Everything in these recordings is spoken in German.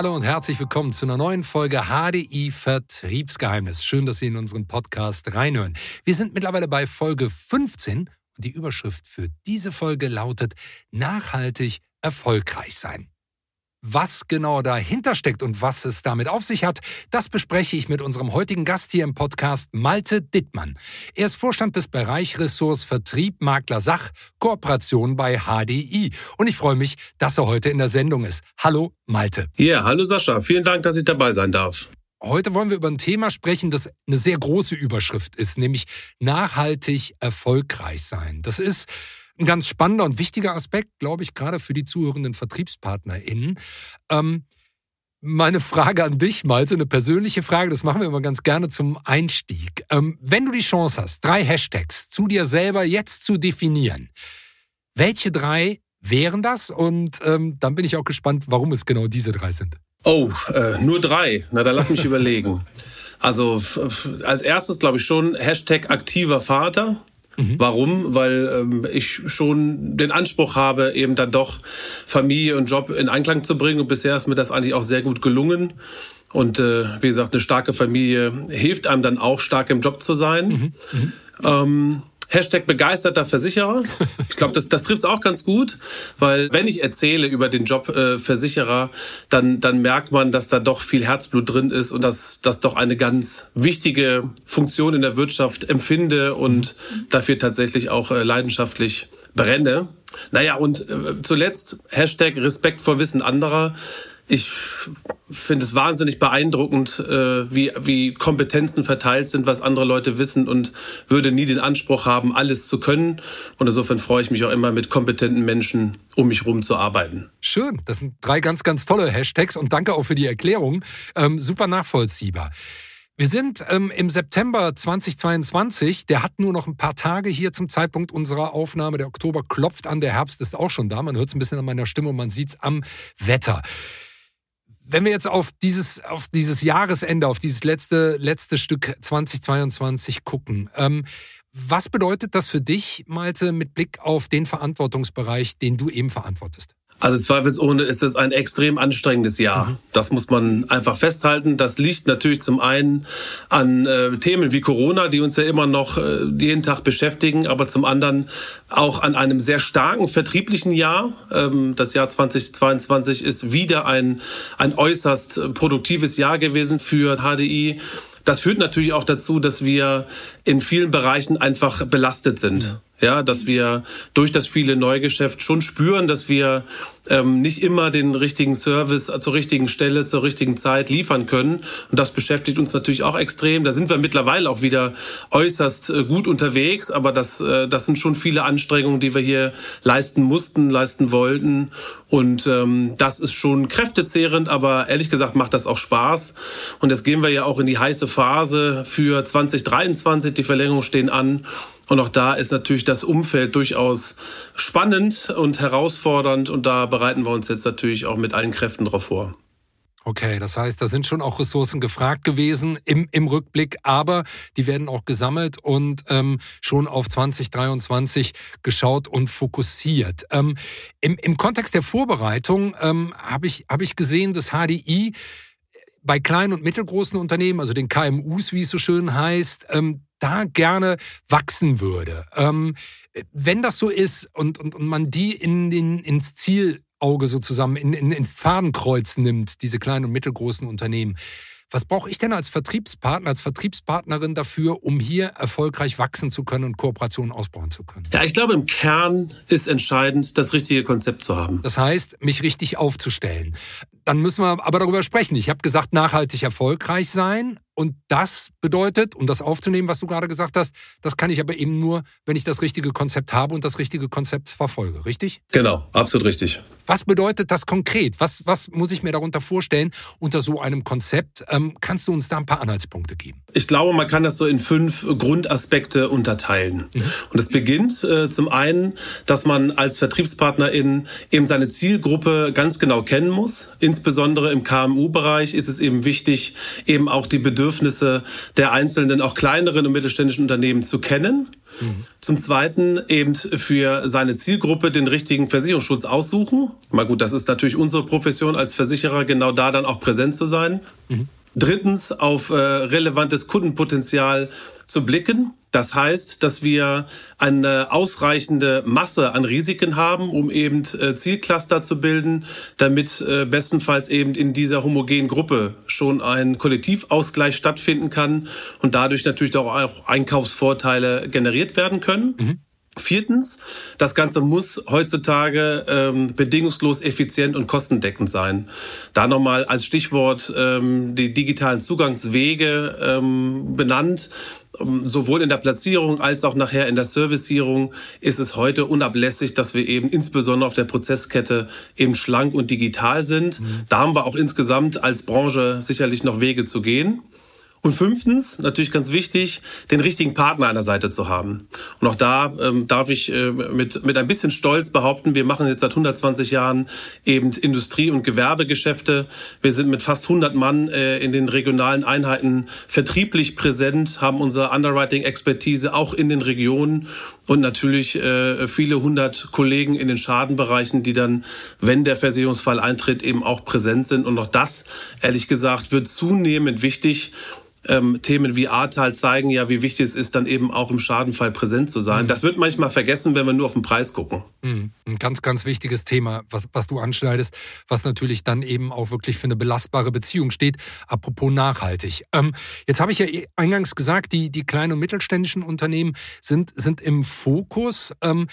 Hallo und herzlich willkommen zu einer neuen Folge HDI Vertriebsgeheimnis. Schön, dass Sie in unseren Podcast reinhören. Wir sind mittlerweile bei Folge 15 und die Überschrift für diese Folge lautet Nachhaltig erfolgreich sein. Was genau dahinter steckt und was es damit auf sich hat, das bespreche ich mit unserem heutigen Gast hier im Podcast, Malte Dittmann. Er ist Vorstand des Bereichressorts Vertrieb, Makler, Sach, Kooperation bei HDI. Und ich freue mich, dass er heute in der Sendung ist. Hallo, Malte. Ja, hallo Sascha. Vielen Dank, dass ich dabei sein darf. Heute wollen wir über ein Thema sprechen, das eine sehr große Überschrift ist, nämlich nachhaltig erfolgreich sein. Das ist ein ganz spannender und wichtiger Aspekt, glaube ich, gerade für die zuhörenden VertriebspartnerInnen. Ähm, meine Frage an dich, Malte, eine persönliche Frage, das machen wir immer ganz gerne zum Einstieg. Ähm, wenn du die Chance hast, drei Hashtags zu dir selber jetzt zu definieren, welche drei wären das? Und ähm, dann bin ich auch gespannt, warum es genau diese drei sind. Oh, äh, nur drei. Na, dann lass mich überlegen. Also als erstes glaube ich schon Hashtag aktiver Vater. Mhm. Warum? Weil ähm, ich schon den Anspruch habe, eben dann doch Familie und Job in Einklang zu bringen. Und bisher ist mir das eigentlich auch sehr gut gelungen. Und äh, wie gesagt, eine starke Familie hilft einem dann auch stark im Job zu sein. Mhm. Mhm. Ähm, Hashtag begeisterter Versicherer. Ich glaube, das, das trifft auch ganz gut, weil wenn ich erzähle über den Job äh, Versicherer, dann, dann merkt man, dass da doch viel Herzblut drin ist und dass das doch eine ganz wichtige Funktion in der Wirtschaft empfinde und dafür tatsächlich auch äh, leidenschaftlich brenne. Naja, und äh, zuletzt Hashtag Respekt vor Wissen anderer ich finde es wahnsinnig beeindruckend, äh, wie, wie Kompetenzen verteilt sind, was andere Leute wissen und würde nie den Anspruch haben, alles zu können. Und insofern freue ich mich auch immer, mit kompetenten Menschen um mich herum zu arbeiten. Schön, das sind drei ganz, ganz tolle Hashtags und danke auch für die Erklärung. Ähm, super nachvollziehbar. Wir sind ähm, im September 2022. Der hat nur noch ein paar Tage hier zum Zeitpunkt unserer Aufnahme. Der Oktober klopft an, der Herbst ist auch schon da. Man hört es ein bisschen an meiner Stimme und man sieht es am Wetter wenn wir jetzt auf dieses, auf dieses Jahresende, auf dieses letzte, letzte Stück 2022 gucken, ähm, was bedeutet das für dich, Malte, mit Blick auf den Verantwortungsbereich, den du eben verantwortest? Also zweifelsohne ist es ein extrem anstrengendes Jahr. Mhm. Das muss man einfach festhalten. Das liegt natürlich zum einen an äh, Themen wie Corona, die uns ja immer noch äh, jeden Tag beschäftigen, aber zum anderen auch an einem sehr starken vertrieblichen Jahr. Ähm, das Jahr 2022 ist wieder ein, ein äußerst produktives Jahr gewesen für HDI. Das führt natürlich auch dazu, dass wir in vielen Bereichen einfach belastet sind. Ja. Ja, dass wir durch das viele Neugeschäft schon spüren, dass wir ähm, nicht immer den richtigen Service zur richtigen Stelle, zur richtigen Zeit liefern können. Und das beschäftigt uns natürlich auch extrem. Da sind wir mittlerweile auch wieder äußerst äh, gut unterwegs, aber das, äh, das sind schon viele Anstrengungen, die wir hier leisten mussten, leisten wollten. Und ähm, das ist schon kräftezehrend, aber ehrlich gesagt macht das auch Spaß. Und jetzt gehen wir ja auch in die heiße Phase für 2023. Die Verlängerungen stehen an. Und auch da ist natürlich das Umfeld durchaus spannend und herausfordernd und da bereiten wir uns jetzt natürlich auch mit allen Kräften drauf vor. Okay, das heißt, da sind schon auch Ressourcen gefragt gewesen im, im Rückblick, aber die werden auch gesammelt und ähm, schon auf 2023 geschaut und fokussiert. Ähm, im, Im Kontext der Vorbereitung ähm, habe ich, hab ich gesehen, dass HDI bei kleinen und mittelgroßen Unternehmen, also den KMUs, wie es so schön heißt, ähm, da gerne wachsen würde. Ähm, wenn das so ist und, und, und man die in den, ins Zielauge sozusagen, in, in, ins Fadenkreuz nimmt, diese kleinen und mittelgroßen Unternehmen, was brauche ich denn als Vertriebspartner, als Vertriebspartnerin dafür, um hier erfolgreich wachsen zu können und Kooperationen ausbauen zu können? Ja, ich glaube, im Kern ist entscheidend, das richtige Konzept zu haben. Das heißt, mich richtig aufzustellen. Dann müssen wir aber darüber sprechen. Ich habe gesagt, nachhaltig erfolgreich sein. Und das bedeutet, um das aufzunehmen, was du gerade gesagt hast, das kann ich aber eben nur, wenn ich das richtige Konzept habe und das richtige Konzept verfolge, richtig? Genau, absolut richtig. Was bedeutet das konkret? Was, was muss ich mir darunter vorstellen unter so einem Konzept? Ähm, kannst du uns da ein paar Anhaltspunkte geben? Ich glaube, man kann das so in fünf Grundaspekte unterteilen. Mhm. Und es beginnt äh, zum einen, dass man als Vertriebspartnerin eben seine Zielgruppe ganz genau kennen muss, insbesondere im KMU-Bereich ist es eben wichtig, eben auch die Bedürfnisse der einzelnen, auch kleineren und mittelständischen Unternehmen zu kennen. Mhm. Zum Zweiten eben für seine Zielgruppe den richtigen Versicherungsschutz aussuchen. Mal gut, das ist natürlich unsere Profession als Versicherer, genau da dann auch präsent zu sein. Mhm. Drittens auf äh, relevantes Kundenpotenzial zu blicken. Das heißt, dass wir eine ausreichende Masse an Risiken haben, um eben äh, Zielcluster zu bilden, damit äh, bestenfalls eben in dieser homogenen Gruppe schon ein Kollektivausgleich stattfinden kann und dadurch natürlich auch Einkaufsvorteile generiert werden können. Mhm. Viertens, das Ganze muss heutzutage ähm, bedingungslos effizient und kostendeckend sein. Da nochmal als Stichwort ähm, die digitalen Zugangswege ähm, benannt. Ähm, sowohl in der Platzierung als auch nachher in der Servicierung ist es heute unablässig, dass wir eben insbesondere auf der Prozesskette eben schlank und digital sind. Mhm. Da haben wir auch insgesamt als Branche sicherlich noch Wege zu gehen. Und fünftens, natürlich ganz wichtig, den richtigen Partner an der Seite zu haben. Und auch da ähm, darf ich äh, mit, mit ein bisschen Stolz behaupten, wir machen jetzt seit 120 Jahren eben Industrie- und Gewerbegeschäfte. Wir sind mit fast 100 Mann äh, in den regionalen Einheiten vertrieblich präsent, haben unsere Underwriting-Expertise auch in den Regionen und natürlich äh, viele hundert Kollegen in den Schadenbereichen, die dann, wenn der Versicherungsfall eintritt, eben auch präsent sind. Und auch das, ehrlich gesagt, wird zunehmend wichtig ähm, Themen wie Ahrtal zeigen ja, wie wichtig es ist, dann eben auch im Schadenfall präsent zu sein. Mhm. Das wird manchmal vergessen, wenn wir nur auf den Preis gucken. Mhm. Ein ganz, ganz wichtiges Thema, was, was du anschneidest, was natürlich dann eben auch wirklich für eine belastbare Beziehung steht. Apropos nachhaltig. Ähm, jetzt habe ich ja eingangs gesagt, die, die kleinen und mittelständischen Unternehmen sind, sind im Fokus. Ähm,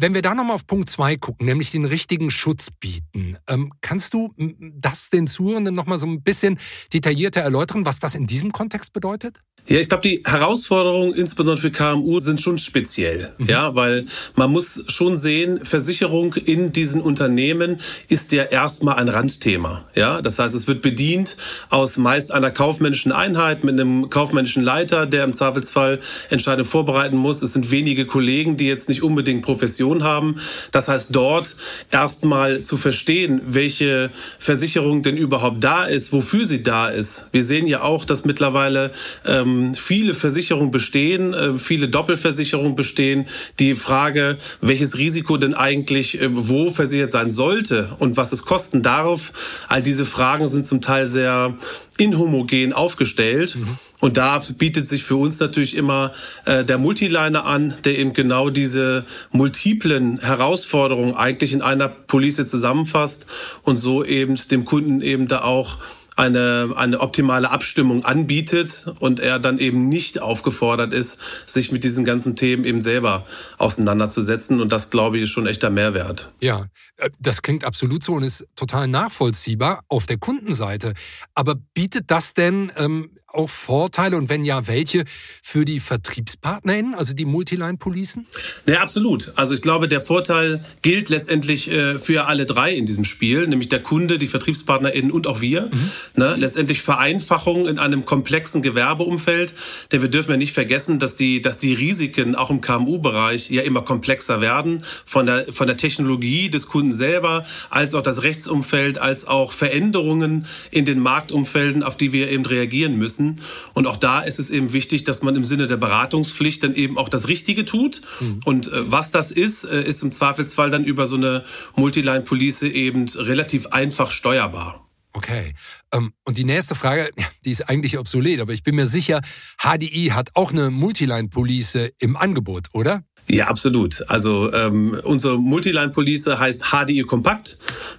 wenn wir da nochmal auf Punkt 2 gucken, nämlich den richtigen Schutz bieten, ähm, kannst du das den Zuhörenden nochmal so ein bisschen detaillierter erläutern, was das in diesem Kontext bedeutet? Ja, ich glaube, die Herausforderungen insbesondere für KMU sind schon speziell, mhm. ja, weil man muss schon sehen, Versicherung in diesen Unternehmen ist ja erstmal ein Randthema, ja. Das heißt, es wird bedient aus meist einer kaufmännischen Einheit mit einem kaufmännischen Leiter, der im Zweifelsfall Entscheidungen vorbereiten muss. Es sind wenige Kollegen, die jetzt nicht unbedingt Profession haben. Das heißt, dort erstmal zu verstehen, welche Versicherung denn überhaupt da ist, wofür sie da ist. Wir sehen ja auch, dass mittlerweile ähm, viele Versicherungen bestehen, äh, viele Doppelversicherungen bestehen. Die Frage, welches Risiko denn eigentlich äh, wo versichert sein sollte und was es kosten darf, all diese Fragen sind zum Teil sehr inhomogen aufgestellt. Mhm. Und da bietet sich für uns natürlich immer äh, der Multiliner an, der eben genau diese multiplen Herausforderungen eigentlich in einer Police zusammenfasst und so eben dem Kunden eben da auch eine, eine optimale Abstimmung anbietet und er dann eben nicht aufgefordert ist, sich mit diesen ganzen Themen eben selber auseinanderzusetzen. Und das, glaube ich, ist schon echter Mehrwert. Ja, äh, das klingt absolut so und ist total nachvollziehbar auf der Kundenseite. Aber bietet das denn ähm, auch Vorteile und wenn ja, welche für die VertriebspartnerInnen, also die Multiline-Policen? Ja, absolut. Also ich glaube, der Vorteil gilt letztendlich äh, für alle drei in diesem Spiel, nämlich der Kunde, die VertriebspartnerInnen und auch wir. Mhm. Ne? Letztendlich Vereinfachung in einem komplexen Gewerbeumfeld. Denn wir dürfen ja nicht vergessen, dass die, dass die Risiken auch im KMU-Bereich ja immer komplexer werden. Von der, von der Technologie des Kunden selber, als auch das Rechtsumfeld, als auch Veränderungen in den Marktumfelden, auf die wir eben reagieren müssen. Und auch da ist es eben wichtig, dass man im Sinne der Beratungspflicht dann eben auch das Richtige tut. Mhm. Und äh, was das ist, äh, ist im Zweifelsfall dann über so eine Multiline-Police eben relativ einfach steuerbar. Okay. Ähm, und die nächste Frage, die ist eigentlich obsolet, aber ich bin mir sicher, HDI hat auch eine Multiline-Police im Angebot, oder? Ja, absolut. Also ähm, unsere Multiline-Police heißt HDI Kompakt.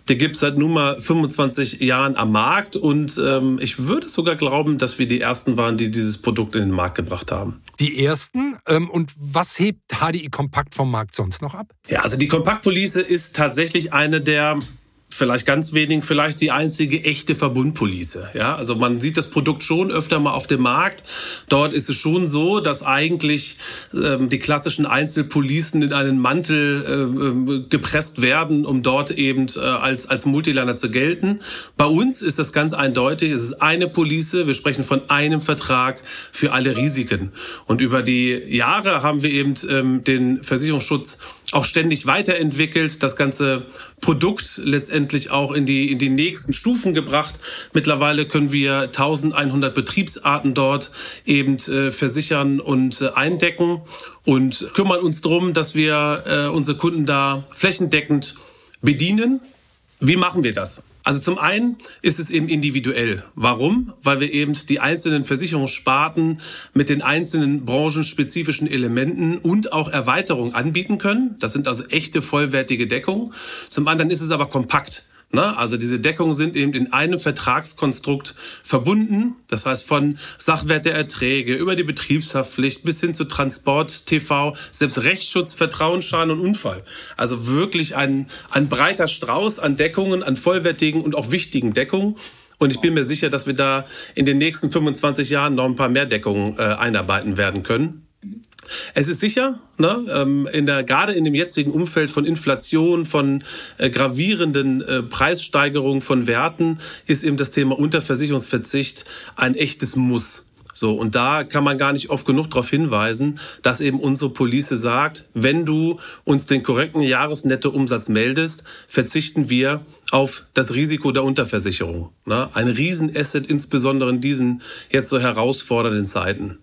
Die gibt es seit nunmehr 25 Jahren am Markt und ähm, ich würde sogar glauben, dass wir die Ersten waren, die dieses Produkt in den Markt gebracht haben. Die Ersten? Ähm, und was hebt HDI Kompakt vom Markt sonst noch ab? Ja, also die Kompakt-Police ist tatsächlich eine der vielleicht ganz wenig, vielleicht die einzige echte Verbundpolice. Ja, also man sieht das Produkt schon öfter mal auf dem Markt. Dort ist es schon so, dass eigentlich ähm, die klassischen Einzelpolicen in einen Mantel äh, gepresst werden, um dort eben äh, als als Multiliner zu gelten. Bei uns ist das ganz eindeutig. Es ist eine Police. Wir sprechen von einem Vertrag für alle Risiken. Und über die Jahre haben wir eben ähm, den Versicherungsschutz auch ständig weiterentwickelt, das ganze Produkt letztendlich auch in die, in die nächsten Stufen gebracht. Mittlerweile können wir 1100 Betriebsarten dort eben äh, versichern und äh, eindecken und kümmern uns darum, dass wir äh, unsere Kunden da flächendeckend bedienen. Wie machen wir das? Also zum einen ist es eben individuell. Warum? Weil wir eben die einzelnen Versicherungssparten mit den einzelnen branchenspezifischen Elementen und auch Erweiterungen anbieten können. Das sind also echte vollwertige Deckungen. Zum anderen ist es aber kompakt. Ne? Also diese Deckungen sind eben in einem Vertragskonstrukt verbunden. Das heißt von Sachwert der Erträge über die Betriebshaftpflicht bis hin zu Transport, TV, selbst Rechtsschutz, Vertrauensschaden und Unfall. Also wirklich ein, ein breiter Strauß an Deckungen, an vollwertigen und auch wichtigen Deckungen. Und ich bin mir sicher, dass wir da in den nächsten 25 Jahren noch ein paar mehr Deckungen äh, einarbeiten werden können. Es ist sicher, ne, ähm, in der, gerade in dem jetzigen Umfeld von Inflation, von äh, gravierenden äh, Preissteigerungen von Werten, ist eben das Thema Unterversicherungsverzicht ein echtes Muss. So, und da kann man gar nicht oft genug darauf hinweisen, dass eben unsere Police sagt, wenn du uns den korrekten Jahresnettoumsatz meldest, verzichten wir auf das Risiko der Unterversicherung. Ne? Ein Riesenasset, insbesondere in diesen jetzt so herausfordernden Zeiten.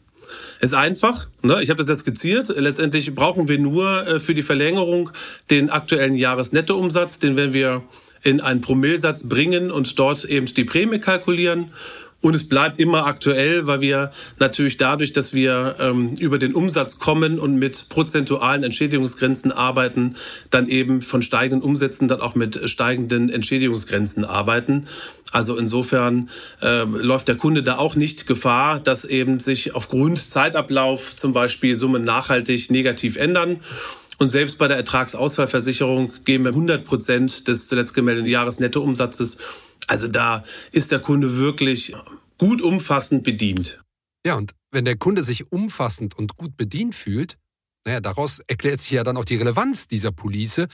Ist einfach, ne? ich habe das jetzt skizziert. Letztendlich brauchen wir nur äh, für die Verlängerung den aktuellen Jahresnettoumsatz, den werden wir in einen Promillsatz bringen und dort eben die Prämie kalkulieren. Und es bleibt immer aktuell, weil wir natürlich dadurch, dass wir ähm, über den Umsatz kommen und mit prozentualen Entschädigungsgrenzen arbeiten, dann eben von steigenden Umsätzen dann auch mit steigenden Entschädigungsgrenzen arbeiten. Also insofern äh, läuft der Kunde da auch nicht Gefahr, dass eben sich aufgrund Zeitablauf zum Beispiel Summen nachhaltig negativ ändern. Und selbst bei der Ertragsausfallversicherung geben wir 100 Prozent des zuletzt gemeldeten Jahresnettoumsatzes also da ist der Kunde wirklich gut umfassend bedient. Ja, und wenn der Kunde sich umfassend und gut bedient fühlt, naja, daraus erklärt sich ja dann auch die Relevanz dieser Police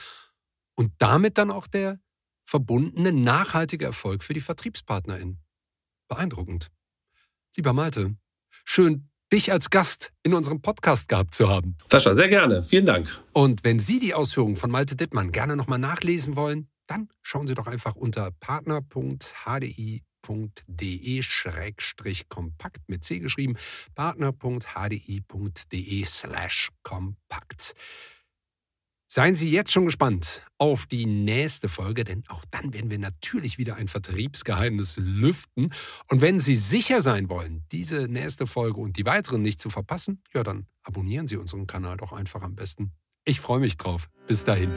und damit dann auch der verbundene nachhaltige Erfolg für die VertriebspartnerInnen. Beeindruckend. Lieber Malte, schön, dich als Gast in unserem Podcast gehabt zu haben. Sascha, sehr gerne. Vielen Dank. Und wenn Sie die Ausführungen von Malte Dittmann gerne nochmal nachlesen wollen, dann schauen Sie doch einfach unter partner.hdi.de-kompakt mit C geschrieben, partner.hdi.de slash kompakt. Seien Sie jetzt schon gespannt auf die nächste Folge, denn auch dann werden wir natürlich wieder ein Vertriebsgeheimnis lüften. Und wenn Sie sicher sein wollen, diese nächste Folge und die weiteren nicht zu verpassen, ja, dann abonnieren Sie unseren Kanal doch einfach am besten. Ich freue mich drauf. Bis dahin.